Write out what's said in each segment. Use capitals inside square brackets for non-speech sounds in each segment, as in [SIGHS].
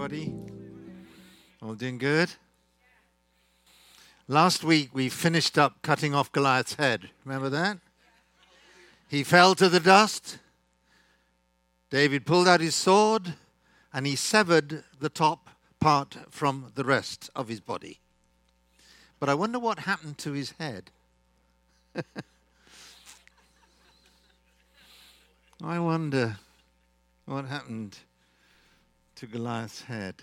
everybody? All doing good? Last week we finished up cutting off Goliath's head. Remember that? He fell to the dust. David pulled out his sword and he severed the top part from the rest of his body. But I wonder what happened to his head. [LAUGHS] I wonder what happened to Goliath's head.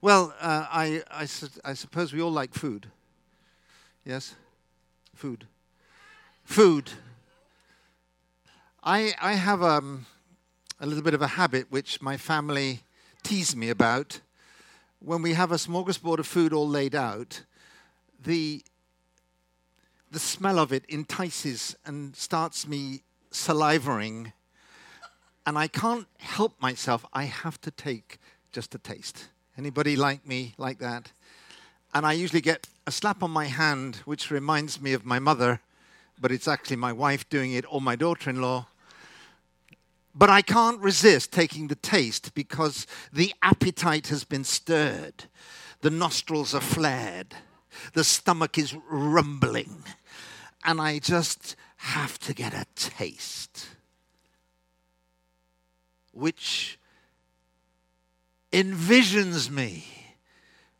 Well, uh, I, I, su- I suppose we all like food. Yes? Food. Food. I, I have um, a little bit of a habit which my family tease me about. When we have a smorgasbord of food all laid out, the, the smell of it entices and starts me salivating and I can't help myself. I have to take just a taste. Anybody like me like that? And I usually get a slap on my hand, which reminds me of my mother, but it's actually my wife doing it or my daughter in law. But I can't resist taking the taste because the appetite has been stirred. The nostrils are flared. The stomach is rumbling. And I just have to get a taste which envisions me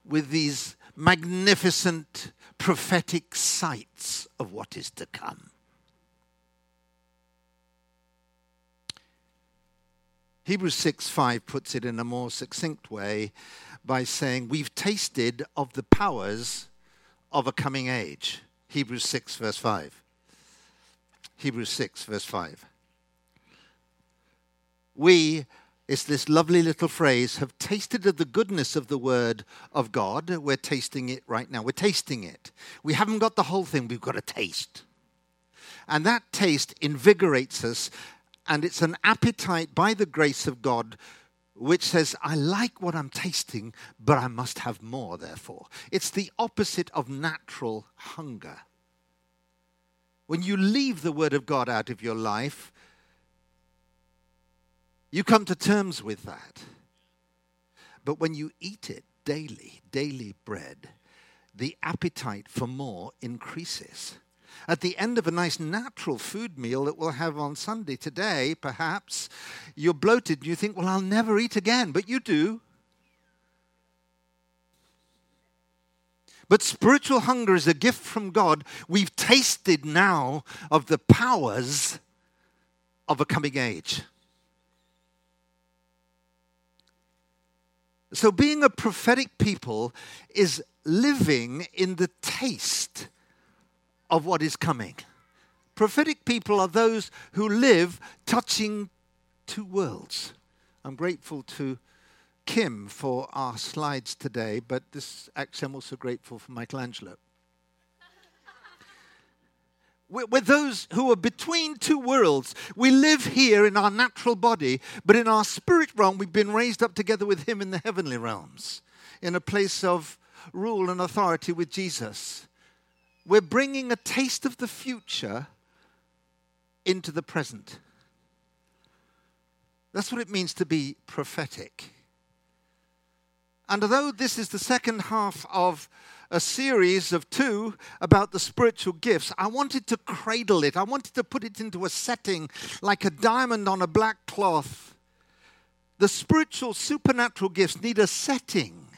with these magnificent prophetic sights of what is to come. Hebrews 6 5 puts it in a more succinct way by saying, We've tasted of the powers of a coming age. Hebrews 6, verse 5. Hebrews 6, verse 5 we, it's this lovely little phrase, have tasted of the goodness of the word of God. We're tasting it right now. We're tasting it. We haven't got the whole thing, we've got a taste. And that taste invigorates us, and it's an appetite by the grace of God which says, I like what I'm tasting, but I must have more, therefore. It's the opposite of natural hunger. When you leave the Word of God out of your life, you come to terms with that. But when you eat it daily, daily bread, the appetite for more increases. At the end of a nice natural food meal that we'll have on Sunday today, perhaps, you're bloated and you think, well, I'll never eat again. But you do. But spiritual hunger is a gift from God. We've tasted now of the powers of a coming age. So, being a prophetic people is living in the taste of what is coming. Prophetic people are those who live touching two worlds. I'm grateful to Kim for our slides today, but this actually I'm also grateful for Michelangelo. We're, those who are between two worlds. We live here in our natural body, but in our spirit realm, we've been raised up together with Him in the heavenly realms, in a place of rule and authority with Jesus. We're bringing a taste of the future into the present. That's what it means to be prophetic. And although this is the second half of a series of two about the spiritual gifts, I wanted to cradle it. I wanted to put it into a setting like a diamond on a black cloth. The spiritual, supernatural gifts need a setting.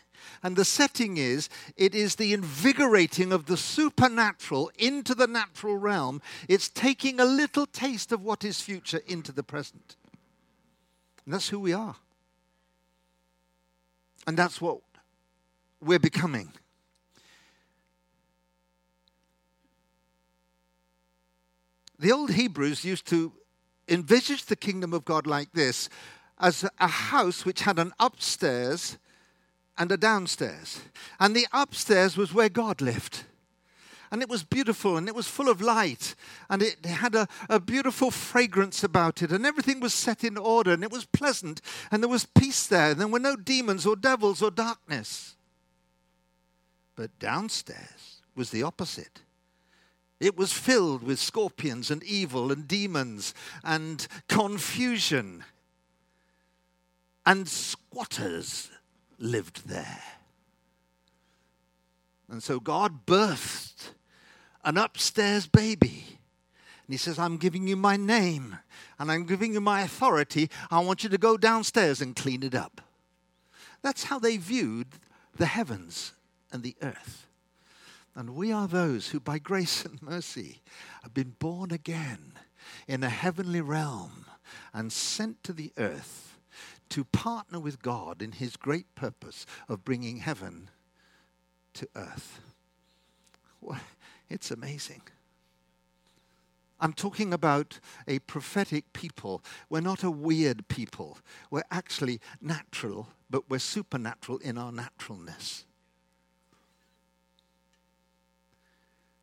And the setting is it is the invigorating of the supernatural into the natural realm. It's taking a little taste of what is future into the present. And that's who we are. And that's what we're becoming. The old Hebrews used to envisage the kingdom of God like this as a house which had an upstairs and a downstairs. And the upstairs was where God lived. And it was beautiful and it was full of light and it had a, a beautiful fragrance about it and everything was set in order and it was pleasant and there was peace there. And there were no demons or devils or darkness. But downstairs was the opposite. It was filled with scorpions and evil and demons and confusion and squatters lived there. And so God birthed an upstairs baby. And he says, I'm giving you my name and I'm giving you my authority. I want you to go downstairs and clean it up. That's how they viewed the heavens and the earth. And we are those who, by grace and mercy, have been born again in a heavenly realm and sent to the earth to partner with God in his great purpose of bringing heaven to earth. It's amazing. I'm talking about a prophetic people. We're not a weird people. We're actually natural, but we're supernatural in our naturalness.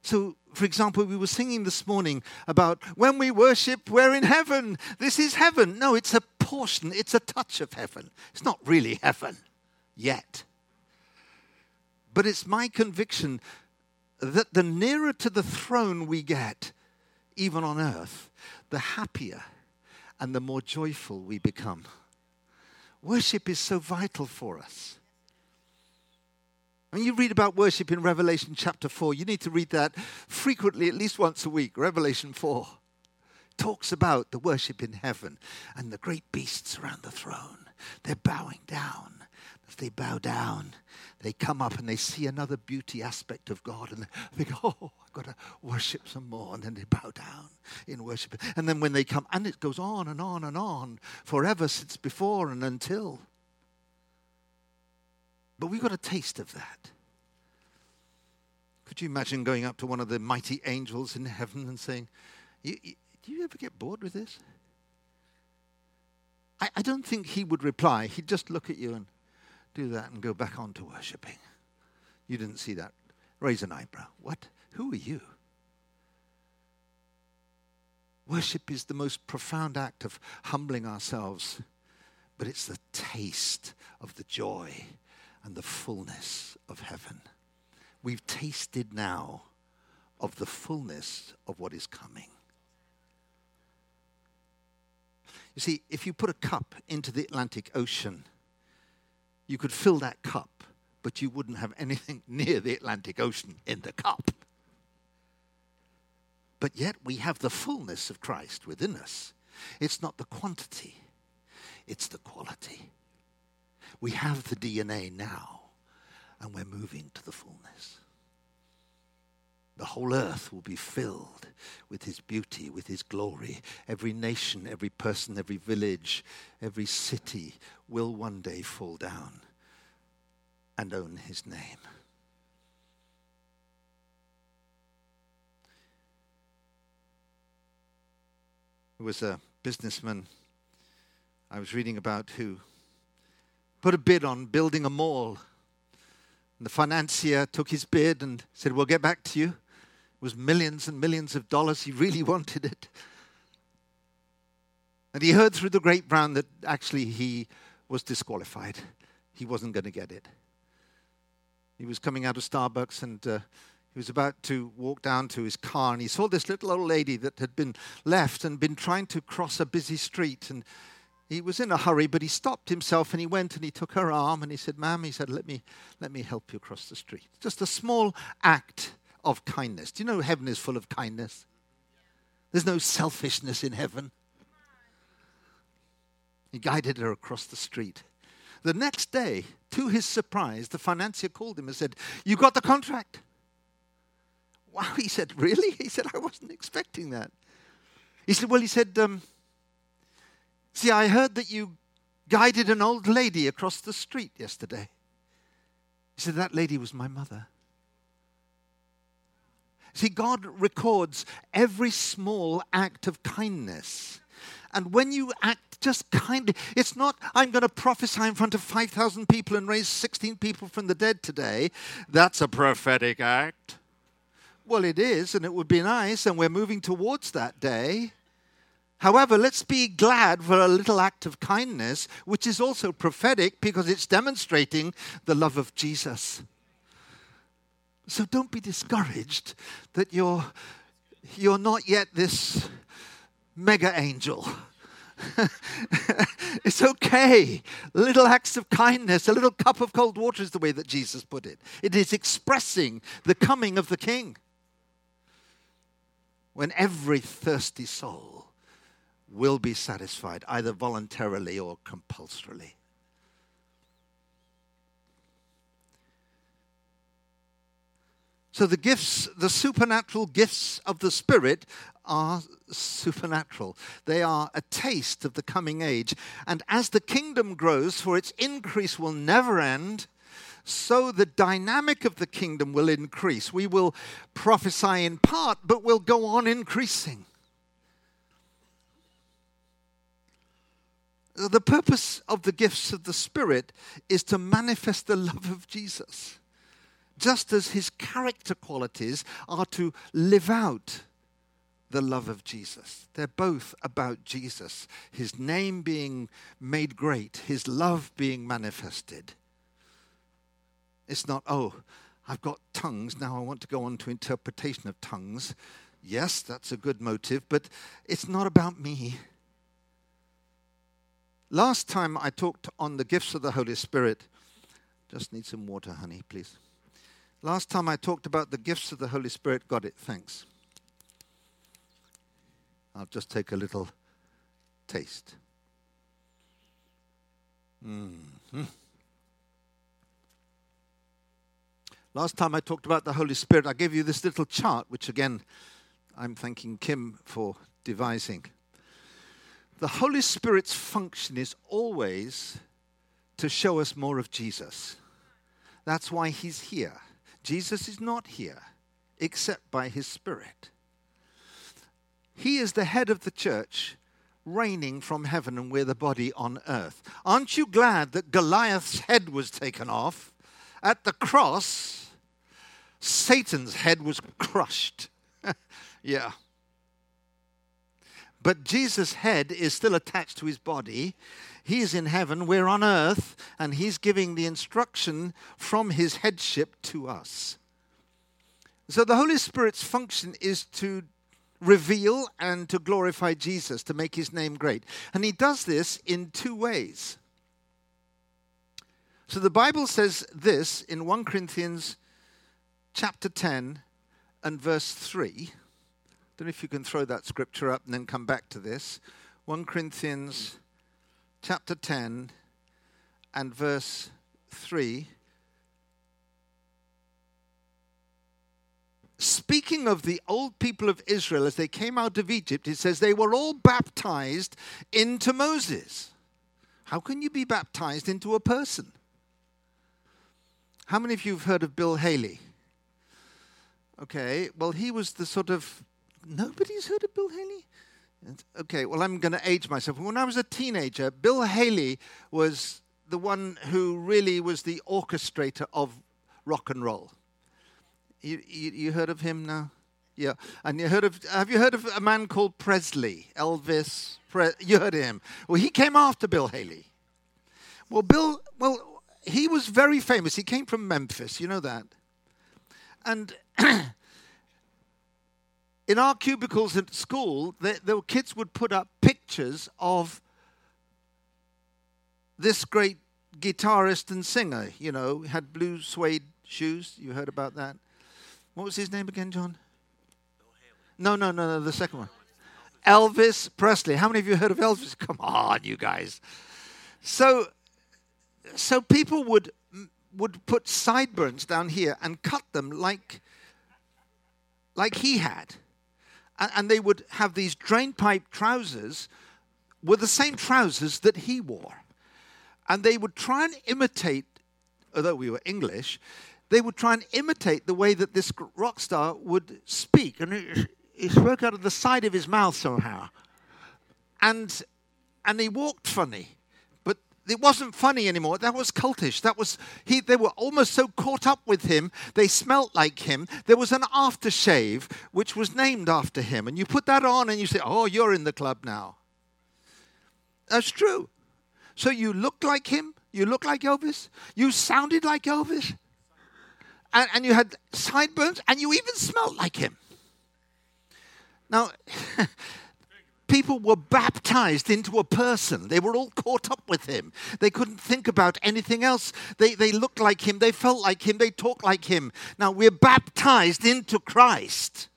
So, for example, we were singing this morning about when we worship, we're in heaven. This is heaven. No, it's a portion, it's a touch of heaven. It's not really heaven yet. But it's my conviction that the nearer to the throne we get, even on earth, the happier and the more joyful we become. Worship is so vital for us. When you read about worship in Revelation chapter 4, you need to read that frequently, at least once a week. Revelation 4 talks about the worship in heaven and the great beasts around the throne. They're bowing down. As they bow down, they come up and they see another beauty aspect of God and they think, oh, I've got to worship some more. And then they bow down in worship. And then when they come, and it goes on and on and on forever since before and until. But we got a taste of that. Could you imagine going up to one of the mighty angels in heaven and saying, Do you ever get bored with this? I, I don't think he would reply. He'd just look at you and do that and go back on to worshipping. You didn't see that. Raise an eyebrow. What? Who are you? Worship is the most profound act of humbling ourselves, but it's the taste of the joy and the fullness of heaven. We've tasted now of the fullness of what is coming. You see, if you put a cup into the Atlantic Ocean, you could fill that cup, but you wouldn't have anything [LAUGHS] near the Atlantic Ocean in the cup. But yet we have the fullness of Christ within us. It's not the quantity, it's the quality. We have the DNA now, and we're moving to the fullness. The whole earth will be filled with his beauty, with his glory. Every nation, every person, every village, every city will one day fall down and own his name. There was a businessman I was reading about who put a bid on building a mall. And the financier took his bid and said, We'll get back to you It was millions and millions of dollars. He really [LAUGHS] wanted it. And he heard through the grapevine that actually he was disqualified. He wasn't going to get it. He was coming out of Starbucks and uh, he was about to walk down to his car and he saw this little old lady that had been left and been trying to cross a busy street. And he was in a hurry, but he stopped himself and he went and he took her arm and he said, Ma'am, he said, let me, let me help you cross the street. Just a small act of kindness. Do you know heaven is full of kindness? There's no selfishness in heaven. He guided her across the street. The next day, to his surprise, the financier called him and said, You got the contract. Wow, he said, Really? He said, I wasn't expecting that. He said, Well, he said, um, See, I heard that you guided an old lady across the street yesterday. He said, That lady was my mother. See, God records every small act of kindness. And when you act just kindly, it's not, I'm going to prophesy in front of 5,000 people and raise 16 people from the dead today. That's a prophetic act. Well, it is, and it would be nice, and we're moving towards that day. However, let's be glad for a little act of kindness, which is also prophetic because it's demonstrating the love of Jesus. So don't be discouraged that you're, you're not yet this mega angel. [LAUGHS] It's okay. Little acts of kindness, a little cup of cold water is the way that Jesus put it. It is expressing the coming of the King. When every thirsty soul will be satisfied, either voluntarily or compulsorily. So the gifts, the supernatural gifts of the Spirit are supernatural. They are a taste of the coming age. And as the kingdom grows, for its increase will never end, so the dynamic of the kingdom will increase. We will prophesy in part, but we'll go on increasing. The purpose of the gifts of the Spirit is to manifest the love of Jesus just as his character qualities are to live out the love of Jesus. They're both about Jesus, his name being made great, his love being manifested. It's not, oh, I've got tongues, now I want to go on to interpretation of tongues. Yes, that's a good motive, but it's not about me. Last time I talked on the gifts of the Holy Spirit, just need some water, honey, please. Last time I talked about the gifts of the Holy Spirit. Got it. Thanks. I'll just take a little taste. Mm-hmm. Last time I talked about the Holy Spirit, I gave you this little chart, which again, I'm thanking Kim for devising. The Holy Spirit's function is always to show us more of Jesus. That's why he's here. Jesus is not here except by his Spirit. He is the head of the church, reigning from heaven, and we're the body on earth. Aren't you glad that Goliath's head was taken off? At the cross, Satan's head was crushed. [LAUGHS] yeah. But Jesus' head is still attached to his body. He's in heaven, we're on earth, and he's giving the instruction from his headship to us. So the Holy Spirit's function is to reveal and to glorify Jesus, to make his name great. And he does this in two ways. So the Bible says this in 1 Corinthians chapter 10 and verse 3. Don't know if you can throw that scripture up and then come back to this. 1 Corinthians chapter 10 and verse 3. Speaking of the old people of Israel as they came out of Egypt, it says they were all baptized into Moses. How can you be baptized into a person? How many of you have heard of Bill Haley? Okay, well, he was the sort of. Nobody's heard of Bill Haley? Okay, well, I'm going to age myself. When I was a teenager, Bill Haley was the one who really was the orchestrator of rock and roll. You, you, you heard of him now? Yeah, and you heard of? Have you heard of a man called Presley? Elvis. Pre, you heard of him? Well, he came after Bill Haley. Well, Bill. Well, he was very famous. He came from Memphis. You know that. And [CLEARS THROAT] in our cubicles at school, the, the kids would put up pictures of this great guitarist and singer. You know, had blue suede shoes. You heard about that? What was his name again, John? No, no, no, no. The second one. Elvis Presley. How many of you heard of Elvis? Come on, you guys. So, so people would would put sideburns down here and cut them like like he had and they would have these drain pipe trousers were the same trousers that he wore. And they would try and imitate, although we were English, they would try and imitate the way that this rock star would speak. And he spoke out of the side of his mouth somehow. And, and he walked funny it wasn't funny anymore. That was cultish. That was he. They were almost so caught up with him. They smelt like him. There was an aftershave which was named after him, and you put that on, and you say, "Oh, you're in the club now." That's true. So you looked like him. You looked like Elvis. You sounded like Elvis, and, and you had sideburns, and you even smelt like him. Now, [LAUGHS] people were baptized into a person. They were all caught up with him. They couldn't think about anything else. They, they looked like him, they felt like him, they talked like him. Now we're baptized into Christ.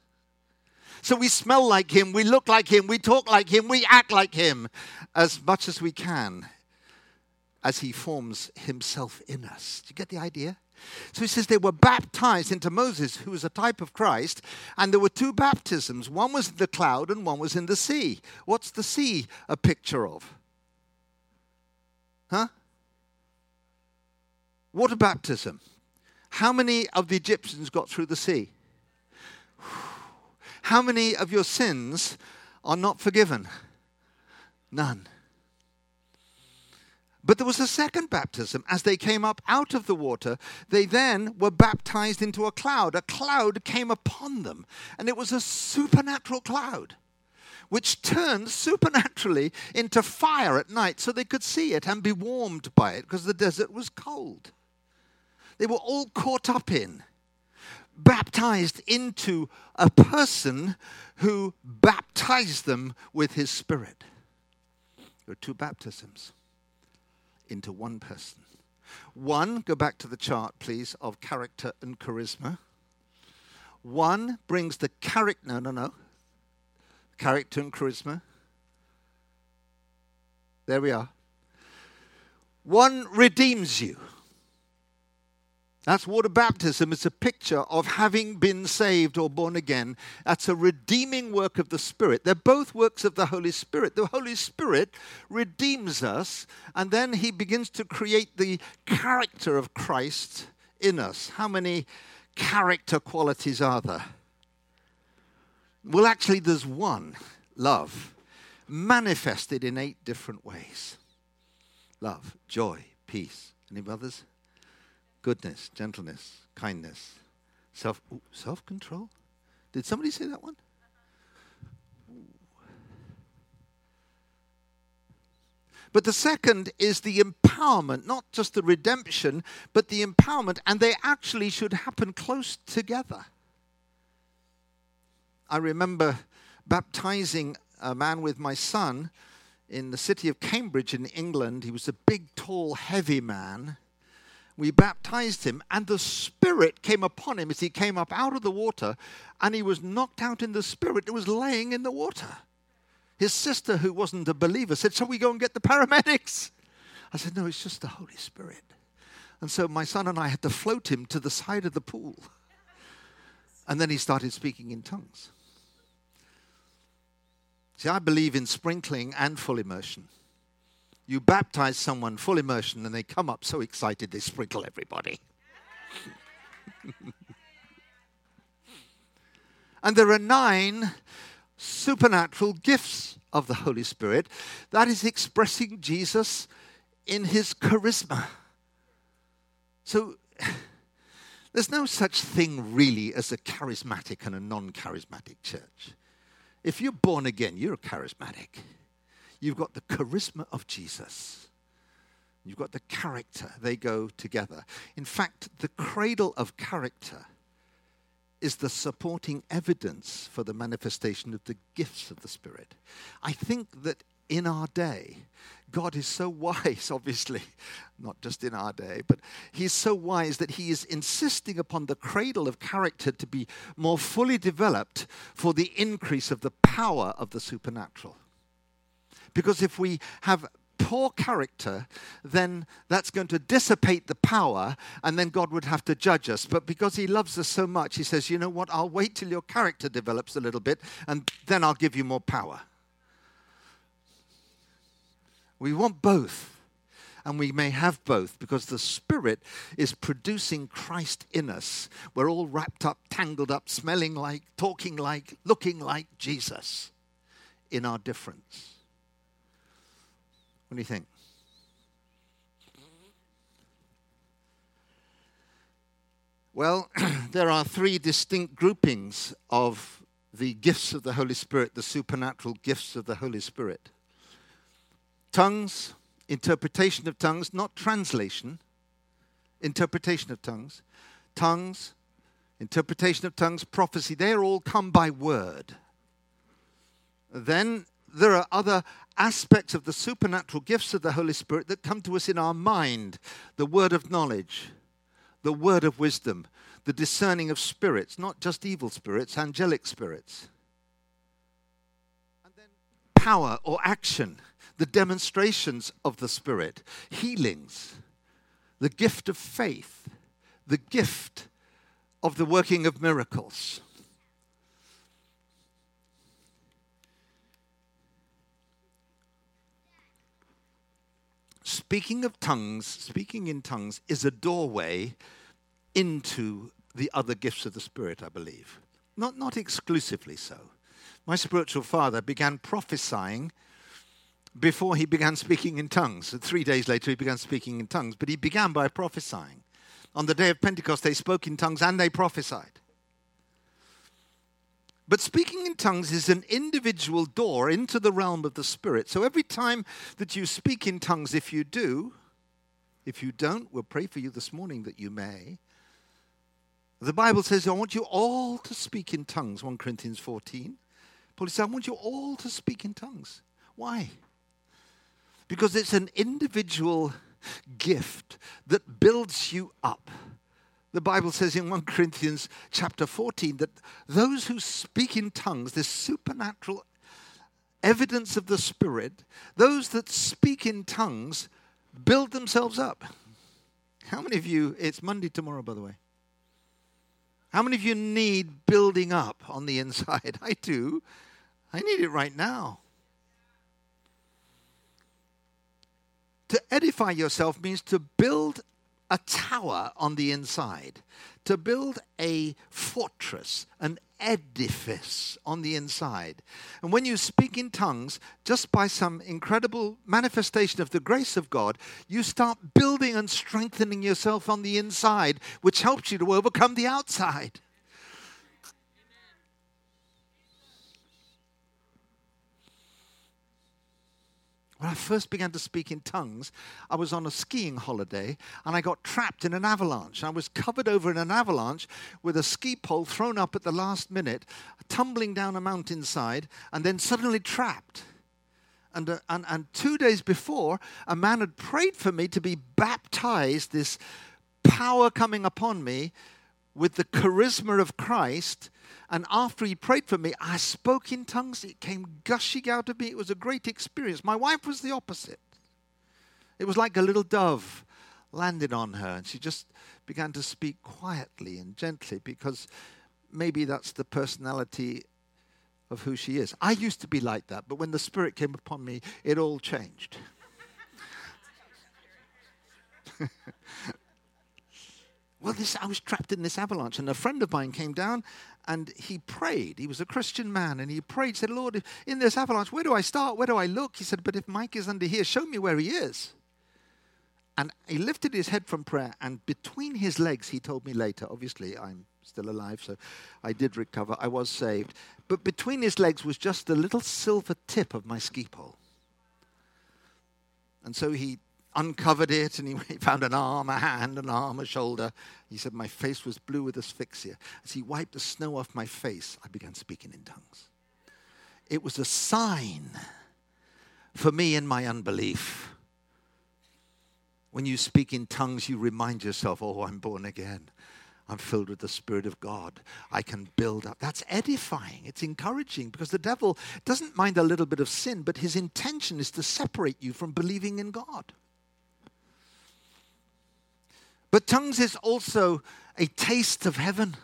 So we smell like him, we look like him, we talk like him, we act like him as much as we can as he forms himself in us. Do you get the idea? So he says they were baptized into Moses, who was a type of Christ, and there were two baptisms. One was in the cloud and one was in the sea. What's the sea a picture of? Huh? Water baptism. How many of the Egyptians got through the sea? How many of your sins are not forgiven? None. But there was a second baptism. As they came up out of the water, they then were baptized into a cloud. A cloud came upon them, and it was a supernatural cloud which turned supernaturally into fire at night so they could see it and be warmed by it because the desert was cold. They were all caught up in, baptized into a person who baptized them with his spirit. There are two baptisms into one person. One, go back to the chart, please, of character and charisma. One brings the character, no, no, no, character and charisma. There we are. One redeems you. That's water baptism. It's a picture of having been saved or born again. That's a redeeming work of the Spirit. They're both works of the Holy Spirit. The Holy Spirit redeems us, and then He begins to create the character of Christ in us. How many character qualities are there? Well, actually, there's one love, manifested in eight different ways love, joy, peace. Any others? Goodness, gentleness, kindness, self self control. Did somebody say that one? But the second is the empowerment, not just the redemption, but the empowerment, and they actually should happen close together. I remember baptizing a man with my son in the city of Cambridge in England. He was a big, tall, heavy man we baptized him, and the Spirit came upon him as he came up out of the water, and he was knocked out in the Spirit. It was laying in the water. His sister, who wasn't a believer, said, Shall we go and get the paramedics? I said, No, it's just the Holy Spirit. And so my son and I had to float him to the side of the pool. And then he started speaking in tongues. See, I believe in sprinkling and full immersion. You baptize someone full immersion and they come up so excited they sprinkle everybody. [LAUGHS] and there are nine supernatural gifts of the Holy Spirit that is expressing Jesus in his charisma. So [SIGHS] there's no such thing really as a charismatic and a non charismatic church. If you're born again, you're charismatic. You've got the charisma of Jesus. You've got the character. They go together. In fact, the cradle of character is the supporting evidence for the manifestation of the gifts of the Spirit. I think that in our day, God is so [LAUGHS] wise, obviously, not just in our day, but He's so wise that He is insisting upon the cradle of character to be more fully developed for the increase of the power of the supernatural. Because if we have poor character, then that's going to dissipate the power, and then God would have to judge us. But because He loves us so much, He says, You know what? I'll wait till your character develops a little bit, and then I'll give you more power. We want both, and we may have both because the Spirit is producing Christ in us. We're all wrapped up, tangled up, smelling like, talking like, looking like Jesus in our difference. What do you think? Well, [CLEARS THROAT] there are three distinct groupings of the gifts of the Holy Spirit, the supernatural gifts of the Holy Spirit. Tongues, interpretation of tongues, not translation, interpretation of tongues. Tongues, interpretation of tongues, prophecy, they are all come by word. Then there are other aspects of the supernatural gifts of the Holy Spirit that come to us in our mind the word of knowledge, the word of wisdom, the discerning of spirits, not just evil spirits, angelic spirits. And then power or action, the demonstrations of the Spirit, healings, the gift of faith, the gift of the working of miracles. Speaking of tongues, speaking in tongues is a doorway into the other gifts of the Spirit, I believe. Not, not exclusively so. My spiritual father began prophesying before he began speaking in tongues. Three days later, he began speaking in tongues, but he began by prophesying. On the day of Pentecost, they spoke in tongues and they prophesied. But speaking in tongues is an individual door into the realm of the Spirit. So every time that you speak in tongues, if you do, if you don't, we'll pray for you this morning that you may. The Bible says, I want you all to speak in tongues, 1 Corinthians 14. Paul says, I want you all to speak in tongues. Why? Because it's an individual gift that builds you up. The Bible says in 1 Corinthians chapter 14 that those who speak in tongues, this supernatural evidence of the Spirit, those that speak in tongues build themselves up. How many of you, it's Monday tomorrow, by the way. How many of you need building up on the inside? [LAUGHS] I do. I need it right now. To edify yourself means to build a tower on the inside, to build a fortress, an edifice on the inside. And when you speak in tongues, just by some incredible manifestation of the grace of God, you start building and strengthening yourself on the inside, which helps you to overcome the outside. When I first began to speak in tongues, I was on a skiing holiday and I got trapped in an avalanche. I was covered over in an avalanche with a ski pole thrown up at the last minute, tumbling down a mountainside, and then suddenly trapped. And, uh, and, and two days before, a man had prayed for me to be baptized, this power coming upon me with the charisma of Christ and after he prayed for me, I spoke in tongues. It came gushing out of me. It was a great experience. My wife was the opposite. It was like a little dove landed on her, and she just began to speak quietly and gently because maybe that's the personality of who she is. I used to be like that, but when the Spirit came upon me, it all changed. [LAUGHS] well, this, I was trapped in this avalanche, and a friend of mine came down and he prayed. He was a Christian man, and he prayed, said, Lord, in this avalanche, where do I start? Where do I look? He said, But if Mike is under here, show me where he is. And he lifted his head from prayer, and between his legs, he told me later, obviously, I'm still alive, so I did recover. I was saved. But between his legs was just the little silver tip of my ski pole. And so he uncovered it and [LAUGHS] he found an arm, a hand, an arm, a shoulder. He said, My face was blue with asphyxia. As he wiped the snow off my face, I began speaking in tongues. It was a sign for me in my unbelief. When you speak in tongues, you remind yourself, Oh, I'm born again. I'm filled with the Spirit of God. I can build up. That's edifying. It's encouraging because the devil doesn't mind a little bit of sin, but his intention is to separate you from believing in God. But tongues is also a taste of heaven.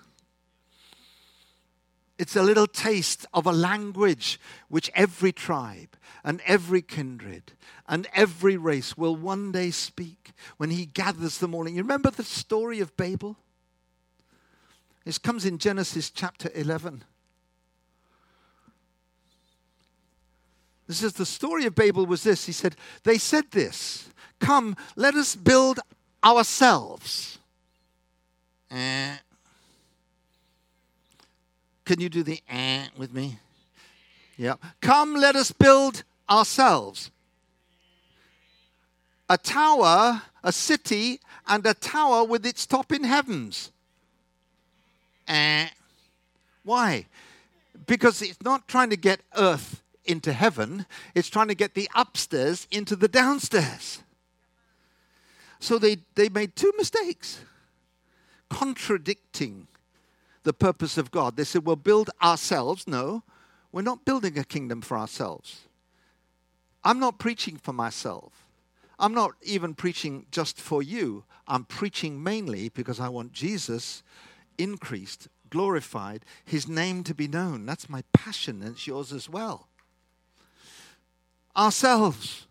It's a little taste of a language which every tribe and every kindred and every race will one day speak when he gathers them all. And you remember the story of Babel? This comes in Genesis chapter 11. This is the story of Babel was this. He said, They said this, Come, let us build ourselves. Eh. Can you do the eh with me? Yeah. Come, let us build ourselves a tower, a city, and a tower with its top in heavens. Eh. Why? Because it's not trying to get earth into heaven, it's trying to get the upstairs into the downstairs. So they, they made two mistakes, contradicting the purpose of God. They said, We'll build ourselves. No, we're not building a kingdom for ourselves. I'm not preaching for myself. I'm not even preaching just for you. I'm preaching mainly because I want Jesus increased, glorified, his name to be known. That's my passion, and it's yours as well. Ourselves,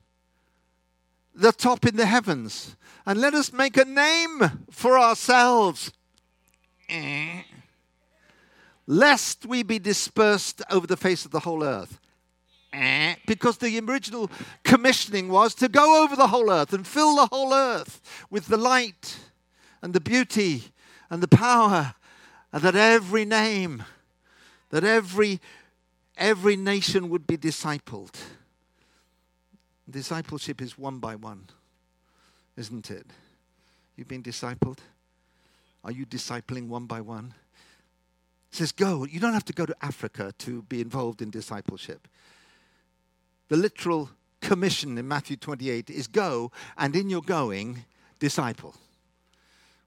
the top in the heavens, and let us make a name for ourselves. Lest we be dispersed over the face of the whole earth. Because the original commissioning was to go over the whole earth and fill the whole earth with the light and the beauty and the power, and that every name, that every every nation would be discipled. Discipleship is one by one, isn't it? You've been discipled? Are you discipling one by one? It says, go. You don't have to go to Africa to be involved in discipleship. The literal commission in Matthew 28 is go, and in your going, disciple.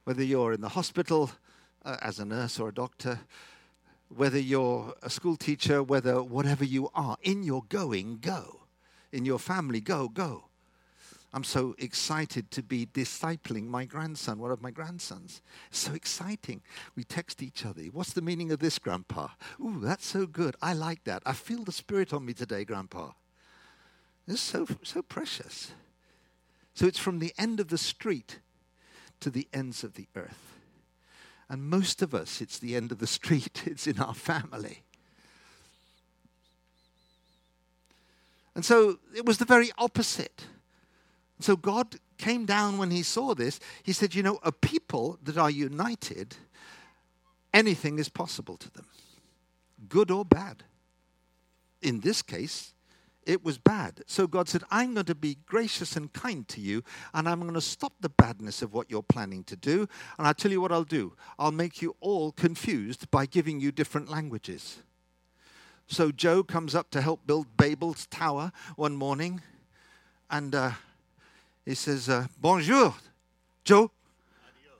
Whether you're in the hospital uh, as a nurse or a doctor, whether you're a school teacher, whether whatever you are, in your going, go. In your family, go, go. I'm so excited to be discipling my grandson, one of my grandsons. so exciting. We text each other. What's the meaning of this, Grandpa? Ooh, that's so good. I like that. I feel the Spirit on me today, Grandpa. It's so, so precious. So it's from the end of the street to the ends of the earth. And most of us, it's the end of the [LAUGHS] street, it's in our family. And so it was the very opposite. So God came down when he saw this. He said, You know, a people that are united, anything is possible to them, good or bad. In this case, it was bad. So God said, I'm going to be gracious and kind to you, and I'm going to stop the badness of what you're planning to do. And I'll tell you what I'll do I'll make you all confused by giving you different languages. So Joe comes up to help build Babel's tower one morning, and uh, he says, uh, Bonjour, Joe. Adios.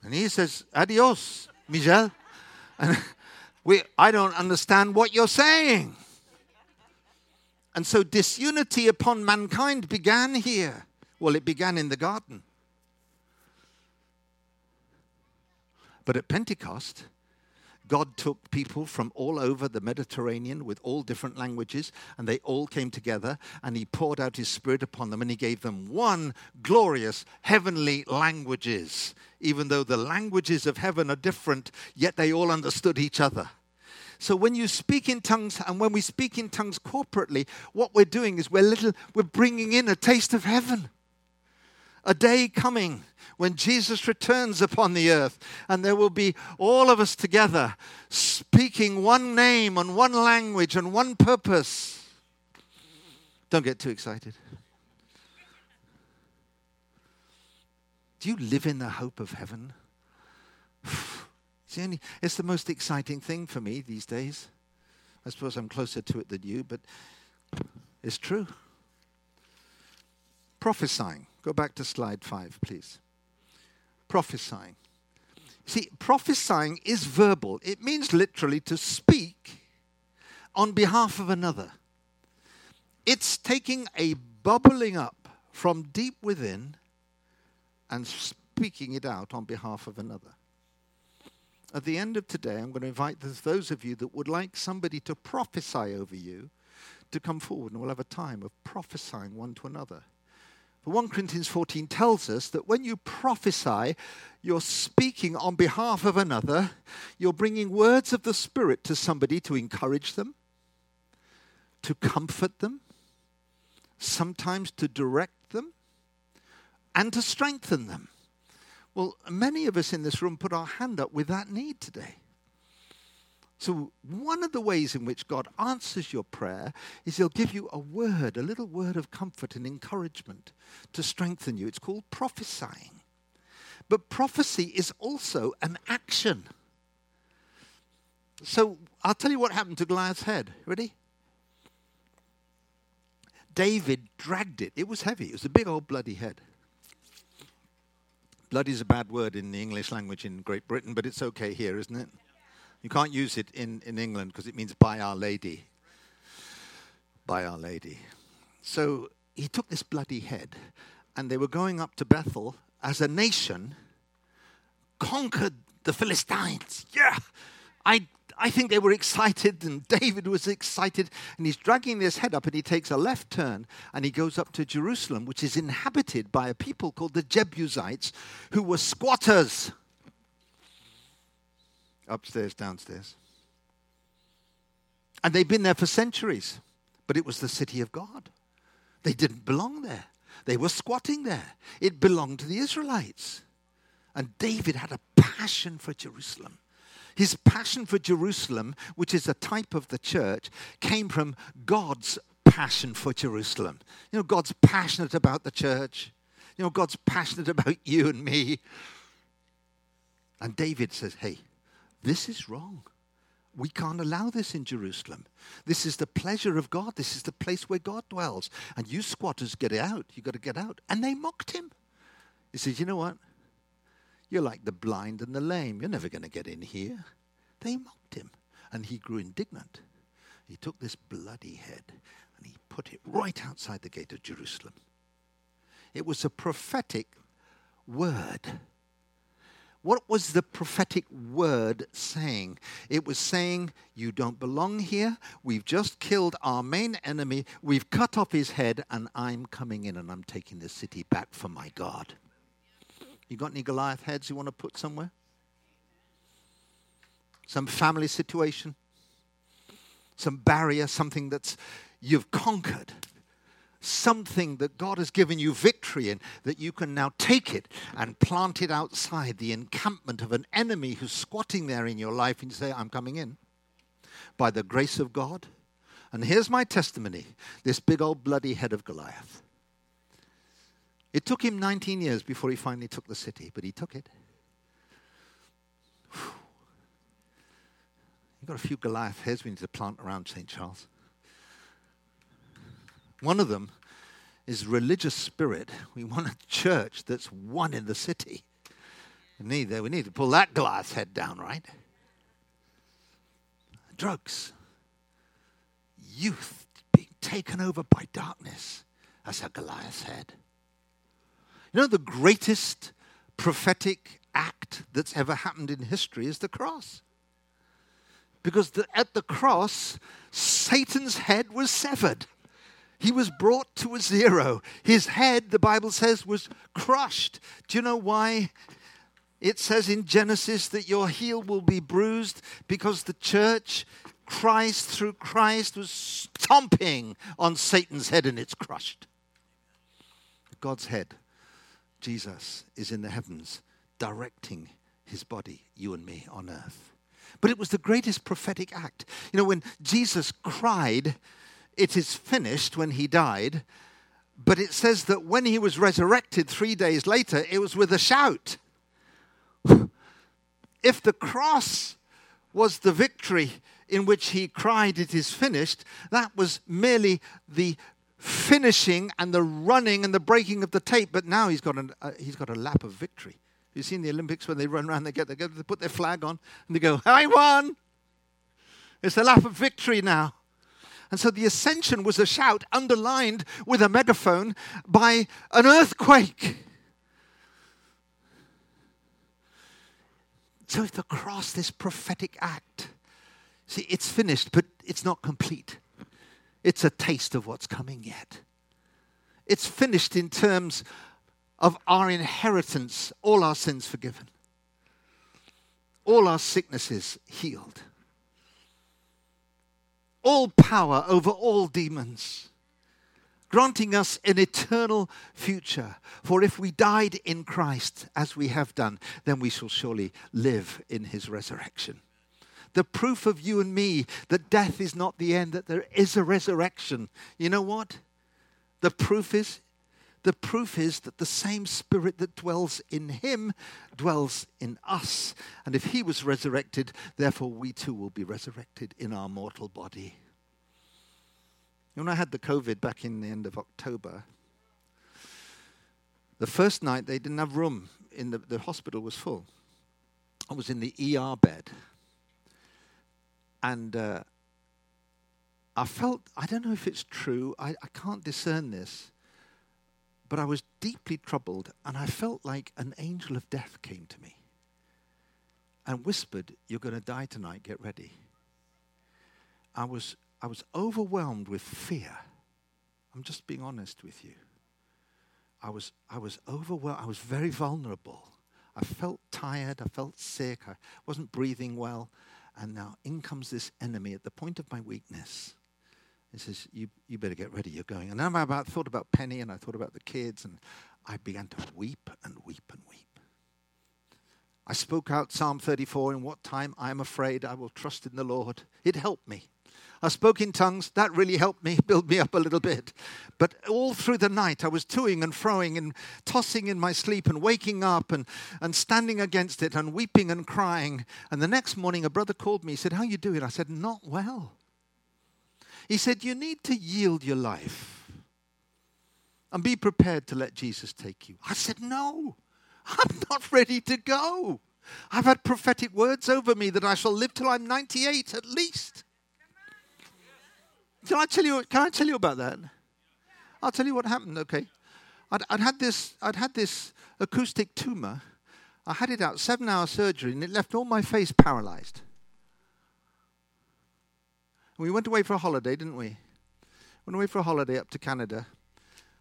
And he says, Adios, Michel. And [LAUGHS] we, I don't understand what you're saying. And so disunity upon mankind began here. Well, it began in the garden. But at Pentecost, God took people from all over the Mediterranean with all different languages, and they all came together, and He poured out His Spirit upon them, and He gave them one glorious heavenly languages. Even though the languages of heaven are different, yet they all understood each other. So when you speak in tongues and when we speak in tongues corporately, what we're doing is we're little we're bringing in a taste of heaven. A day coming when Jesus returns upon the earth and there will be all of us together speaking one name and one language and one purpose. Don't get too excited. Do you live in the hope of heaven? It's the, only, it's the most exciting thing for me these days. I suppose I'm closer to it than you, but it's true. Prophesying. Go back to slide five, please. Prophesying. See, prophesying is verbal, it means literally to speak on behalf of another. It's taking a bubbling up from deep within and speaking it out on behalf of another. At the end of today, I'm going to invite those of you that would like somebody to prophesy over you to come forward, and we'll have a time of prophesying one to another. But 1 Corinthians 14 tells us that when you prophesy, you're speaking on behalf of another, you're bringing words of the Spirit to somebody to encourage them, to comfort them, sometimes to direct them, and to strengthen them. Well, many of us in this room put our hand up with that need today. So, one of the ways in which God answers your prayer is He'll give you a word, a little word of comfort and encouragement to strengthen you. It's called prophesying. But prophecy is also an action. So, I'll tell you what happened to Goliath's head. Ready? David dragged it. It was heavy, it was a big old bloody head. Bloody is a bad word in the English language in Great Britain, but it's okay here, isn't it? You can't use it in, in England because it means by Our Lady. By Our Lady. So he took this bloody head, and they were going up to Bethel as a nation, conquered the Philistines. Yeah, I, I think they were excited, and [LAUGHS] David was excited, and he's dragging this head up, and he takes a left turn, and he goes up to Jerusalem, which is inhabited by a people called the Jebusites, who were squatters. Upstairs, downstairs. And they've been there for centuries, but it was the city of God. They didn't belong there. They were squatting there. It belonged to the Israelites. And David had a passion for Jerusalem. His passion for Jerusalem, which is a type of the church, came from God's passion for Jerusalem. You know, God's passionate about the church. You know, God's passionate [LAUGHS] about you and me. And David says, hey, this is wrong. We can't allow this in Jerusalem. This is the pleasure of God. This is the place where God dwells. And you squatters, get out. You've got to get out. And they mocked him. He says, You know what? You're like the blind and the lame. You're never going to get in here. They mocked him. And he grew indignant. He took this bloody head and he put it right outside the gate of Jerusalem. It was a prophetic word what was the prophetic word saying? It was saying, You don't belong here. We've just killed our main enemy. We've cut off his head, and I'm coming in and I'm taking the city back for my God. You got any Goliath heads you want to put somewhere? Some family situation? Some barrier, something that's you've conquered something that God has given you victory in, that you can now take it and plant it outside the encampment of an enemy who's squatting there in your life and say, I'm coming in by the grace of God. And here's my testimony this big old bloody head of Goliath. It took him 19 years before he finally took the city, but he took it. You've got a few Goliath heads we need to plant around St. Charles. One of them is religious spirit. We want a church that's one in the city. We need, we need to pull that glass head down, right? Drugs, youth being taken over by darkness. That's a Goliath's head. You know, the greatest prophetic act that's ever happened in history is the cross. Because the, at the cross, Satan's head was severed. He was brought to a zero. His head, the Bible says, was crushed. Do you know why? It says in Genesis that your heel will be bruised because the church, Christ through Christ, was stomping on Satan's head and it's crushed. God's head, Jesus, is in the heavens, directing his body, you and me, on earth. But it was the greatest prophetic act. You know, when Jesus cried, it is finished when he died, but it says that when he was resurrected three days later, it was with a shout. [LAUGHS] If the cross was the victory in which he cried, It is finished, that was merely the finishing and the running and the breaking of the tape. But now he's got, an, uh, he's got a lap of victory. You've seen the Olympics when they run around, they get, they, they put their flag on, and they go, I won! It's a lap of victory now. And so the ascension was a shout underlined with a megaphone by an earthquake. So, if the cross, this prophetic act, see, it's finished, but it's not complete. It's a taste of what's coming yet. It's finished in terms of our inheritance, all our sins forgiven, all our sicknesses healed all power over all demons, granting us an eternal future. For if we died in Christ, as we have done, then we shall surely live in his resurrection. The proof of you and me that death is not the end, that there is a resurrection. You know what? The proof is the proof is that the same spirit that dwells in him dwells in us. And if he was resurrected, therefore we too will be resurrected in our mortal body. When I had the COVID back in the end of October, the first night they didn't have room in the, the hospital was full. I was in the ER bed. And uh, I felt, I don't know if it's true, I, I can't discern this, but I was deeply troubled and I felt like an angel of death came to me and whispered, You're going to die tonight, get ready. I was, I was overwhelmed with fear. I'm just being honest with you. I was, I was overwhelmed. I was very vulnerable. I felt tired. I felt sick. I wasn't breathing well. And now in comes this enemy at the point of my weakness. He says, you, you better get ready. You're going. And then I about, thought about Penny and I thought about the kids. And I began to weep and weep and weep. I spoke out Psalm 34 In what time I am afraid, I will trust in the Lord. It helped me. I spoke in tongues. That really helped me, [LAUGHS] build me up a little bit. But all through the night, I was toing and froing and tossing in my sleep and waking up and, and standing against it and weeping and crying. And the next morning, a brother called me. He said, How you doing? I said, Not well. He said, You need to yield your life and be prepared to let Jesus take you. I said, No, I'm not ready to go. I've had prophetic words over me that I shall live till I'm 98 at least. Can I tell you? Can I tell you about that? I'll tell you what happened. Okay, I'd, I'd had this. I'd had this acoustic tumor. I had it out, seven-hour surgery, and it left all my face paralyzed. We went away for a holiday, didn't we? Went away for a holiday up to Canada,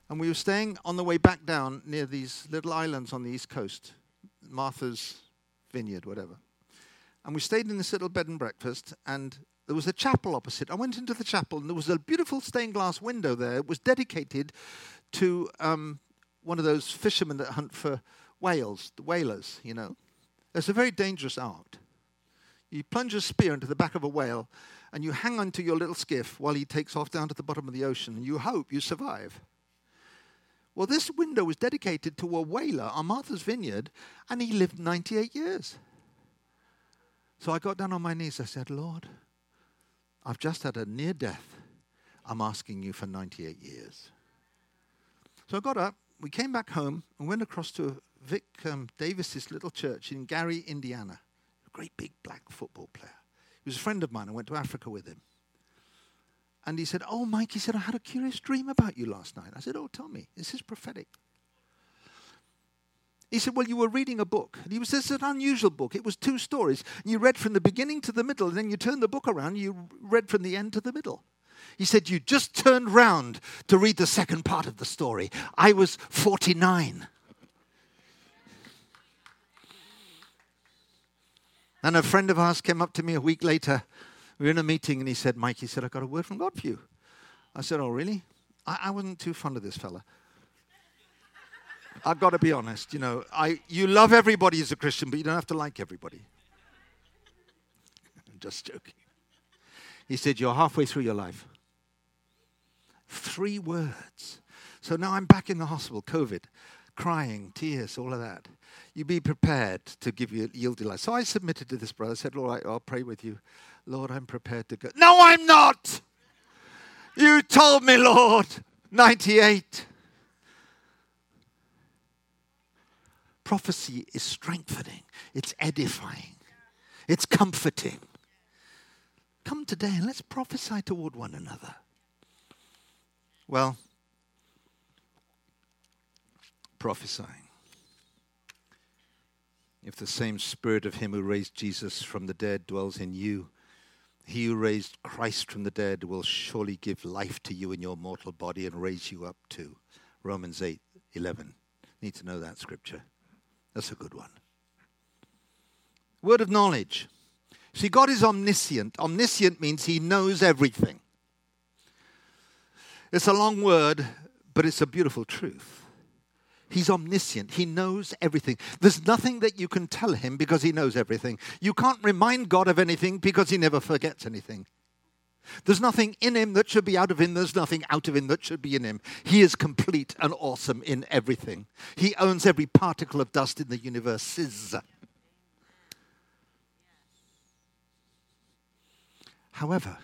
and we were staying on the way back down near these little islands on the east coast, Martha's Vineyard, whatever. And we stayed in this little bed and breakfast, and there was a chapel opposite. I went into the chapel, and there was a beautiful stained glass window there. It was dedicated to um, one of those fishermen that hunt for whales, the whalers, you know. It's a very dangerous art. You plunge a spear into the back of a whale, and you hang onto your little skiff while he takes off down to the bottom of the ocean, and you hope you survive. Well, this window was dedicated to a whaler on Martha's Vineyard, and he lived 98 years. So I got down on my knees. I said, Lord, I've just had a near death. I'm asking you for 98 years. So I got up, we came back home, and went across to Vic um, Davis's little church in Gary, Indiana. A great big black football player. He was a friend of mine. I went to Africa with him. And he said, Oh, Mike, he said, I had a curious dream about you last night. I said, Oh, tell me. Is this is prophetic. He said, Well, you were reading a book. And he was, This is an unusual book. It was two stories. You read from the beginning to the middle, and then you turned the book around, you read from the end to the middle. He said, You just turned round to read the second part of the story. I was 49. And a friend of ours came up to me a week later. We were in a meeting, and he said, Mike, he said, I got a word from God for you. I said, Oh, really? I, I wasn't too fond of this fella. I've got to be honest. You know, I, you love everybody as a Christian, but you don't have to like everybody. I'm [LAUGHS] just joking. He said, You're halfway through your life. Three words. So now I'm back in the hospital, COVID, crying, tears, all of that. You be prepared to give you yield your life. So I submitted to this brother. I said, Lord, I'll pray with you. Lord, I'm prepared to go. No, I'm not. You told me, Lord. 98. prophecy is strengthening, it's edifying, it's comforting. Come today and let's prophesy toward one another. Well, prophesying. If the same spirit of him who raised Jesus from the dead dwells in you, he who raised Christ from the dead will surely give life to you in your mortal body and raise you up too. Romans 8 11. Need to know that scripture. That's a good one. Word of knowledge. See, God is omniscient. Omniscient means he knows everything. It's a long word, but it's a beautiful truth. He's omniscient. He knows everything. There's nothing that you can tell him because he knows everything. You can't remind God of anything because he never forgets anything. There's nothing in him that should be out of him. There's nothing out of him that should be in him. He is complete and awesome in everything. He owns every particle of dust in the universe. However,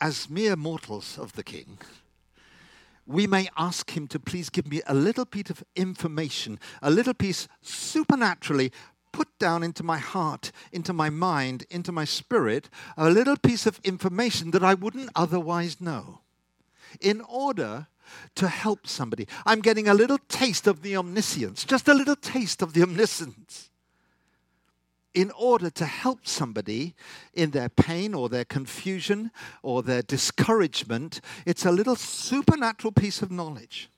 as mere mortals of the King, we may ask him to please give me a little piece of information, a little piece supernaturally put down into my heart, into my mind, into my spirit, a little piece of information that I wouldn't otherwise know in order to help somebody. I'm getting a little taste of the omniscience, just a little taste of the omniscience in order to help somebody in their pain or their confusion or their discouragement. It's a little supernatural piece of knowledge.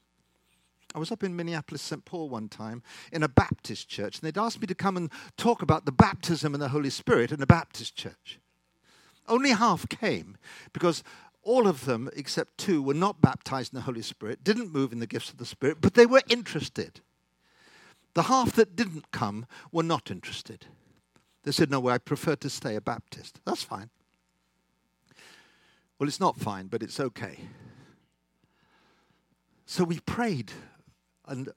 I was up in Minneapolis, St. Paul one time in a Baptist church, and they'd asked me to come and talk about the baptism in the Holy Spirit in a Baptist church. Only half came because all of them, except two, were not baptized in the Holy Spirit, didn't move in the gifts of the Spirit, but they were interested. The half that didn't come were not interested. They said, No, well, I prefer to stay a Baptist. That's fine. Well, it's not fine, but it's okay. So we prayed, and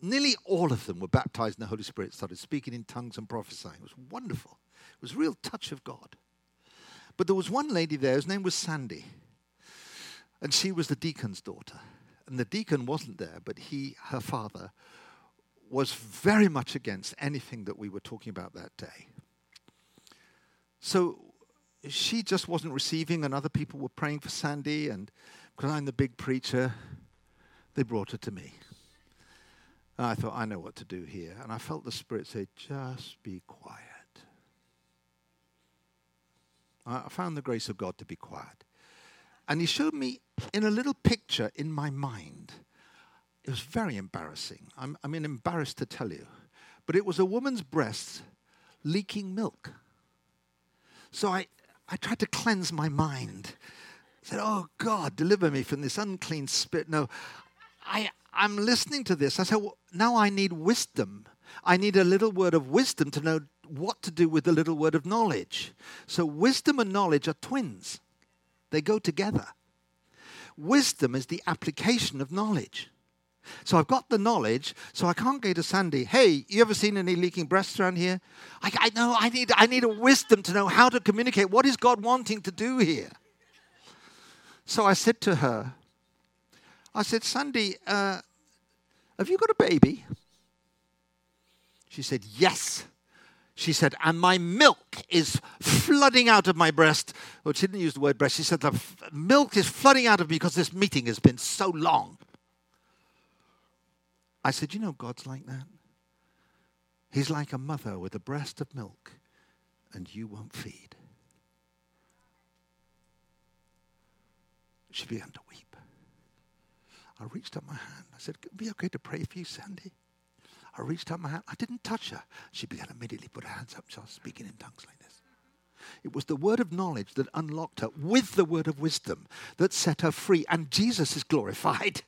nearly all of them were baptized in the Holy Spirit, started speaking in tongues and prophesying. It was wonderful. It was a real touch of God. But there was one lady there, whose name was Sandy, and she was the deacon's daughter. And the deacon wasn't there, but he, her father, was very much against anything that we were talking about that day. So she just wasn't receiving, and other people were praying for Sandy. And because I'm the big preacher, they brought her to me. And I thought, I know what to do here. And I felt the Spirit say, just be quiet. I found the grace of God to be quiet. And He showed me in a little picture in my mind it was very embarrassing. I'm, I mean, embarrassed to tell you. But it was a woman's breast leaking milk. So I, I tried to cleanse my mind. I said, Oh God, deliver me from this unclean spirit. No, I, I'm listening to this. I said, well, Now I need wisdom. I need a little word of wisdom to know what to do with the little word of knowledge. So wisdom and knowledge are twins, they go together. Wisdom is the application of knowledge. So I've got the knowledge, so I can't go to Sandy. Hey, you ever seen any leaking breasts around here? I, I know I need I need a wisdom to know how to communicate. What is God wanting to do here? So I said to her, I said, Sandy, uh, have you got a baby? She said, Yes. She said, and my milk is flooding out of my breast. Well, she didn't use the word breast. She said, the f- milk is flooding out of me because this meeting has been so long. I said, You know, God's like that. He's like a mother with a breast of milk, and you won't feed. She began to weep. I reached out my hand. I said, Would it be okay to pray for you, Sandy? I reached out my hand. I didn't touch her. She began immediately put her hands up. She was speaking in tongues like this. It was the word of knowledge that unlocked her with the word of wisdom that set her free. And Jesus is glorified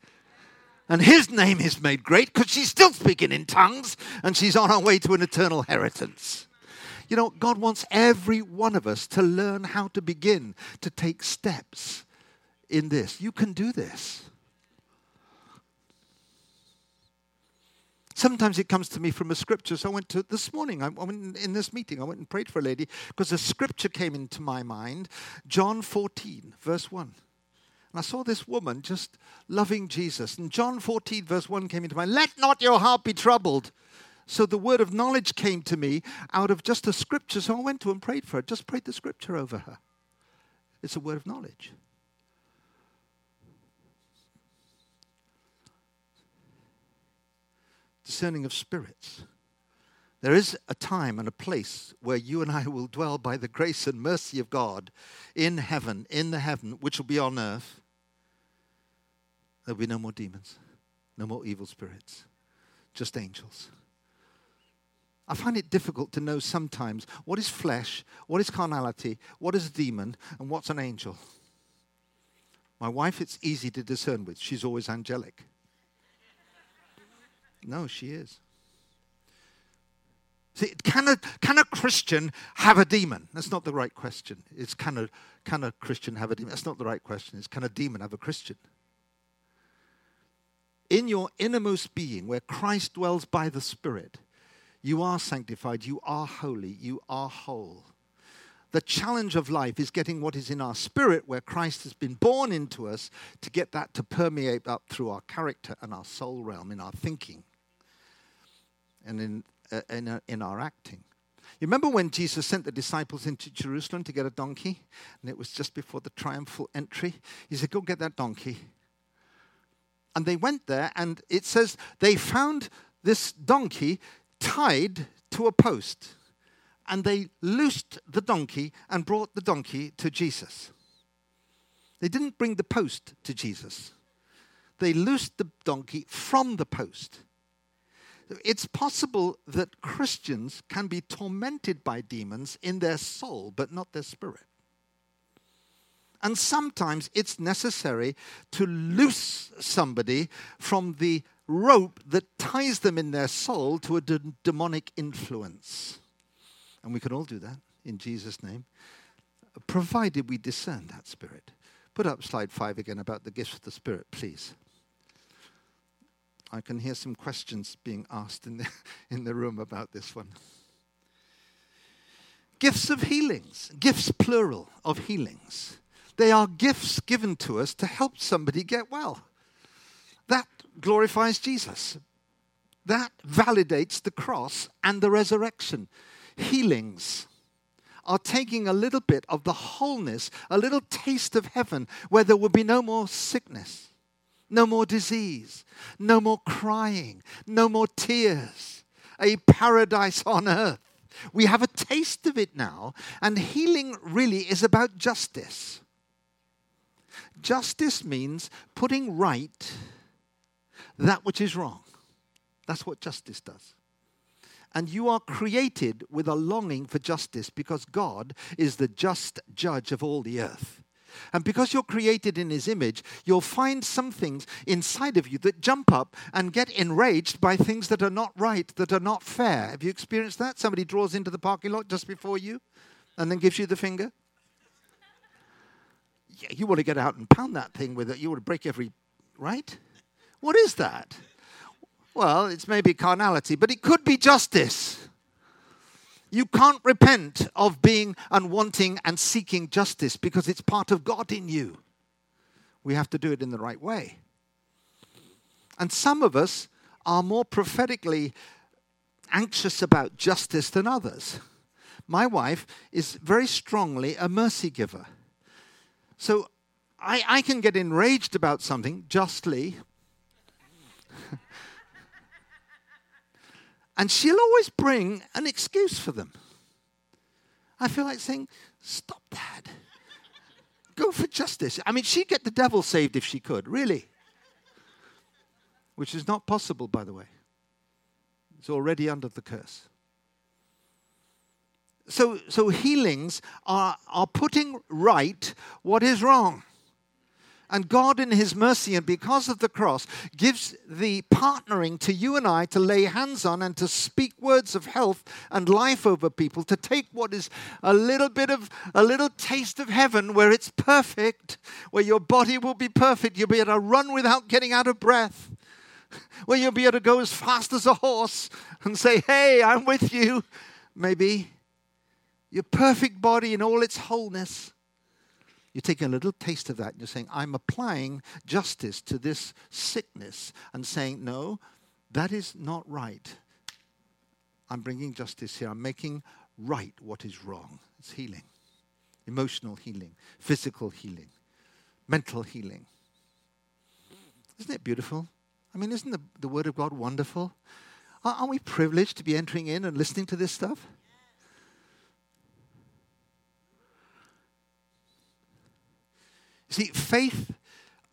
and his name is made great because she's still speaking in tongues and she's on her way to an eternal inheritance. You know, God wants every one of us to learn how to begin to take steps in this. You can do this. Sometimes it comes to me from a scripture. So I went to this morning, I went in this meeting, I went and prayed for a lady because a scripture came into my mind John 14, verse 1. And I saw this woman just loving Jesus. And John 14, verse 1 came into mind Let not your heart be troubled. So the word of knowledge came to me out of just a scripture. So I went to and prayed for her, just prayed the scripture over her. It's a word of knowledge. Discerning of spirits. There is a time and a place where you and I will dwell by the grace and mercy of God in heaven, in the heaven, which will be on earth. There'll be no more demons, no more evil spirits, just angels. I find it difficult to know sometimes what is flesh, what is carnality, what is a demon, and what's an angel. My wife, it's easy to discern with. She's always angelic. No, she is. See, can a, can a Christian have a demon? That's not the right question. It's can a, can a Christian have a demon? That's not the right question. It's can a demon have a Christian? In your innermost being, where Christ dwells by the Spirit, you are sanctified, you are holy, you are whole. the challenge of life is getting what is in our spirit, where Christ has been born into us, to get that to permeate up through our character and our soul realm, in our thinking and in, uh, in, uh, in our acting. You remember when Jesus sent the disciples into Jerusalem to get a donkey? And it was just before the triumphal entry. He said, Go get that donkey. And they went there, and it says they found this donkey tied to a post and they loosed the donkey and brought the donkey to Jesus. They didn't bring the post to Jesus, they loosed the donkey from the post. It's possible that Christians can be tormented by demons in their soul, but not their spirit. And sometimes it's necessary to loose somebody from the rope that ties them in their soul to a de- demonic influence. And we can all do that in Jesus' name, provided we discern that spirit. Put up slide five again about the gifts of the Spirit, please. I can hear some questions being asked in the, [LAUGHS] in the room about this one. Gifts of healings, gifts plural of healings. They are gifts given to us to help somebody get well. That glorifies Jesus. That validates the cross and the resurrection healings are taking a little bit of the wholeness, a little taste of heaven where there will be no more sickness, no more disease, no more crying, no more tears, a paradise on earth. We have a taste of it now, and healing really is about justice. Justice means putting right that which is wrong. That's what justice does. And you are created with a longing for justice because God is the just judge of all the earth. And because you're created in His image, you'll find some things inside of you that jump up and get enraged by things that are not right, that are not fair. Have you experienced that? Somebody draws into the parking lot just before you and then gives you the finger. You want to get out and pound that thing with it. You want to break every, right? What is that? Well, it's maybe carnality, but it could be justice. You can't repent of being unwanting and seeking justice because it's part of God in you. We have to do it in the right way. And some of us are more prophetically anxious about justice than others. My wife is very strongly a mercy giver. So I, I can get enraged about something justly [LAUGHS] And she'll always bring an excuse for them. I feel like saying, Stop that. Go for justice. I mean, she'd get the devil saved if she could, really. Which is not possible, by the way. It's already under the curse. So, so healings are, are putting right what is wrong. And God, in His mercy and because of the cross, gives the partnering to you and I to lay hands on and to speak words of health and life over people, to take what is a little bit of a little taste of heaven where it's perfect, where your body will be perfect. You'll be able to run without getting out of breath, [LAUGHS] where you'll be able to go as fast as a horse and say, Hey, I'm with you. Maybe your perfect body in all its wholeness you're taking a little taste of that and you're saying, I'm applying justice to this sickness and saying, no, that is not right. I'm bringing justice here. I'm making right what is wrong. It's healing, emotional healing, physical healing, mental healing. Isn't it beautiful? I mean, isn't the, the Word of God wonderful? Aren't we privileged to be entering in and listening to this stuff? See, faith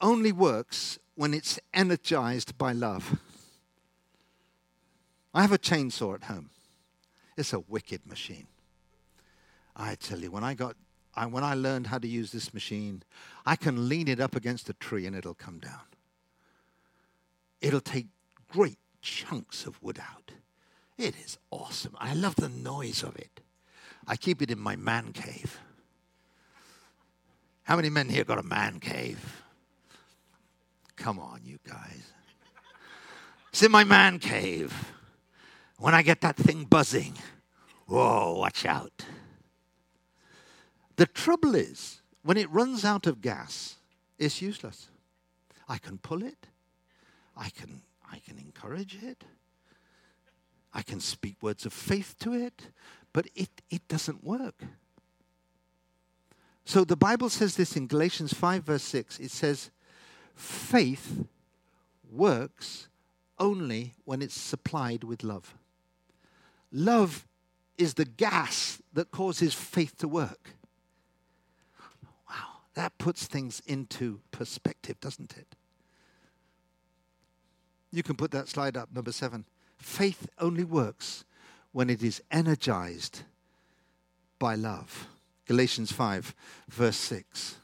only works when it's energized by love. I have a chainsaw at home. It's a wicked machine. I tell you, when I got I, when I learned how to use this machine, I can lean it up against a tree and it'll come down. It'll take great chunks of wood out. It is awesome. I love the noise of it. I keep it in my man cave. How many men here got a man cave? Come on, you guys. It's in my man cave. When I get that thing buzzing, whoa, watch out. The trouble is, when it runs out of gas, it's useless. I can pull it, I can, I can encourage it, I can speak words of faith to it, but it, it doesn't work. So the Bible says this in Galatians 5, verse 6. It says, faith works only when it's supplied with love. Love is the gas that causes faith to work. Wow, that puts things into perspective, doesn't it? You can put that slide up, number seven. Faith only works when it is energized by love. Galatians 5, verse 6.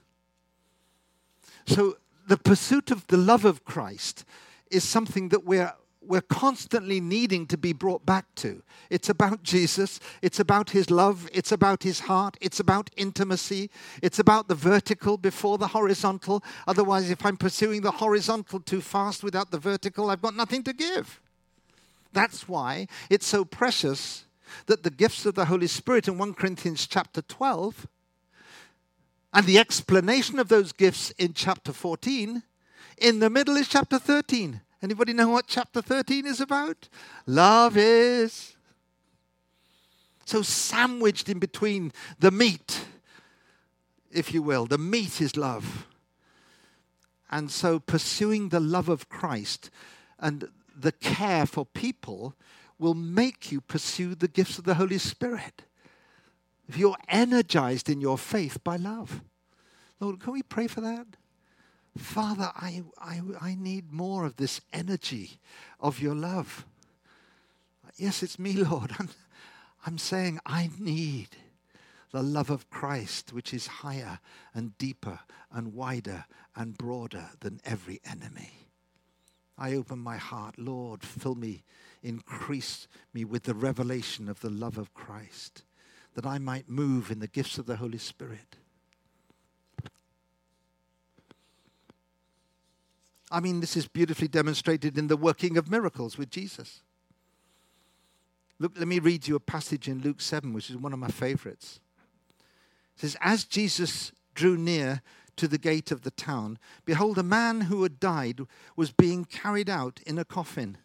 So, the pursuit of the love of Christ is something that we're we're constantly needing to be brought back to. It's about Jesus, it's about his love, it's about his heart, it's about intimacy, it's about the vertical before the horizontal. Otherwise, if I'm pursuing the horizontal too fast without the vertical, I've got nothing to give. That's why it's so precious that the gifts of the Holy Spirit in 1 Corinthians chapter 12 and the explanation of those gifts in chapter 14, in the middle is chapter 13 Anybody know what chapter 13 is about? Love is. So, sandwiched in between the meat, if you will, the meat is love. And so, pursuing the love of Christ and the care for people will make you pursue the gifts of the Holy Spirit. If you're energized in your faith by love. Lord, can we pray for that? Father, I, I, I need more of this energy of your love. Yes, it's me, [LAUGHS] Lord. I'm, I'm saying I need the love of Christ, which is higher and deeper and wider and broader than every enemy. I open my heart, Lord, fill me, increase me with the revelation of the love of Christ, that I might move in the gifts of the Holy Spirit I mean, this is beautifully demonstrated in the working of miracles with Jesus. Look, let me read you a passage in Luke 7, which is one of my favorites. It says, As Jesus drew near to the gate of the town, behold, a man who had died was being carried out in a coffin.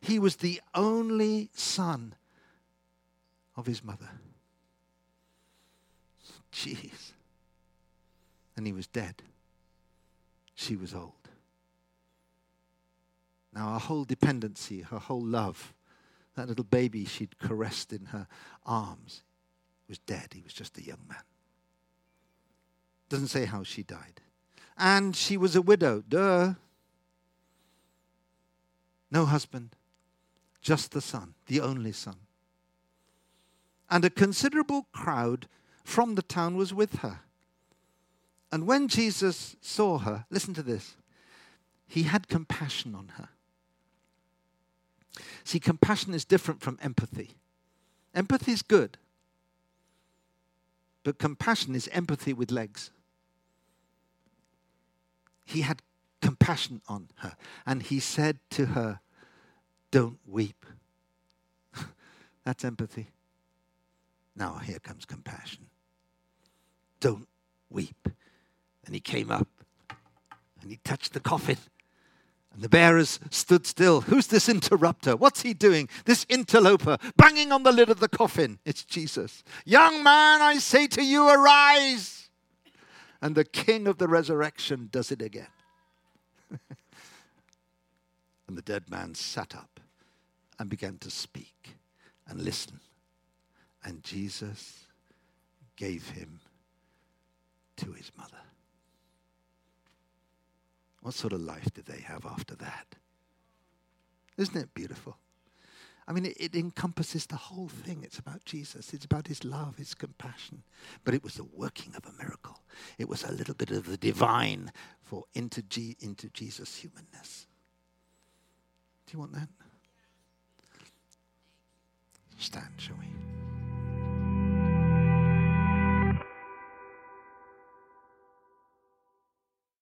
He was the only son of his mother. Jeez. And he was dead. She was old. Now, her whole dependency, her whole love, that little baby she'd caressed in her arms was dead. He was just a young man. Doesn't say how she died. And she was a widow. Duh. No husband, just the son, the only son. And a considerable crowd from the town was with her. And when Jesus saw her, listen to this, he had compassion on her See, compassion is different from empathy. Empathy is good, but compassion is empathy with legs. He had compassion on her, and he said to her, Don't weep. [LAUGHS] That's empathy. Now here comes compassion. Don't weep. And he came up and he touched the coffin and the bearers stood still. Who's this interrupter? What's he doing? This interloper, banging on the lid of the coffin. It's Jesus. Young man, I say to you, arise. And the king of the resurrection does it again. [LAUGHS] and the dead man sat up and began to speak and listen. And Jesus gave him to his mother. What sort of life did they have after that? Isn't it beautiful? I mean, it, it, encompasses the whole thing. It's about Jesus. It's about his love, his compassion. But it was the working of a miracle. It was a little bit of the divine for into, G, into Jesus' humanness. Do you want that? Stand, shall we?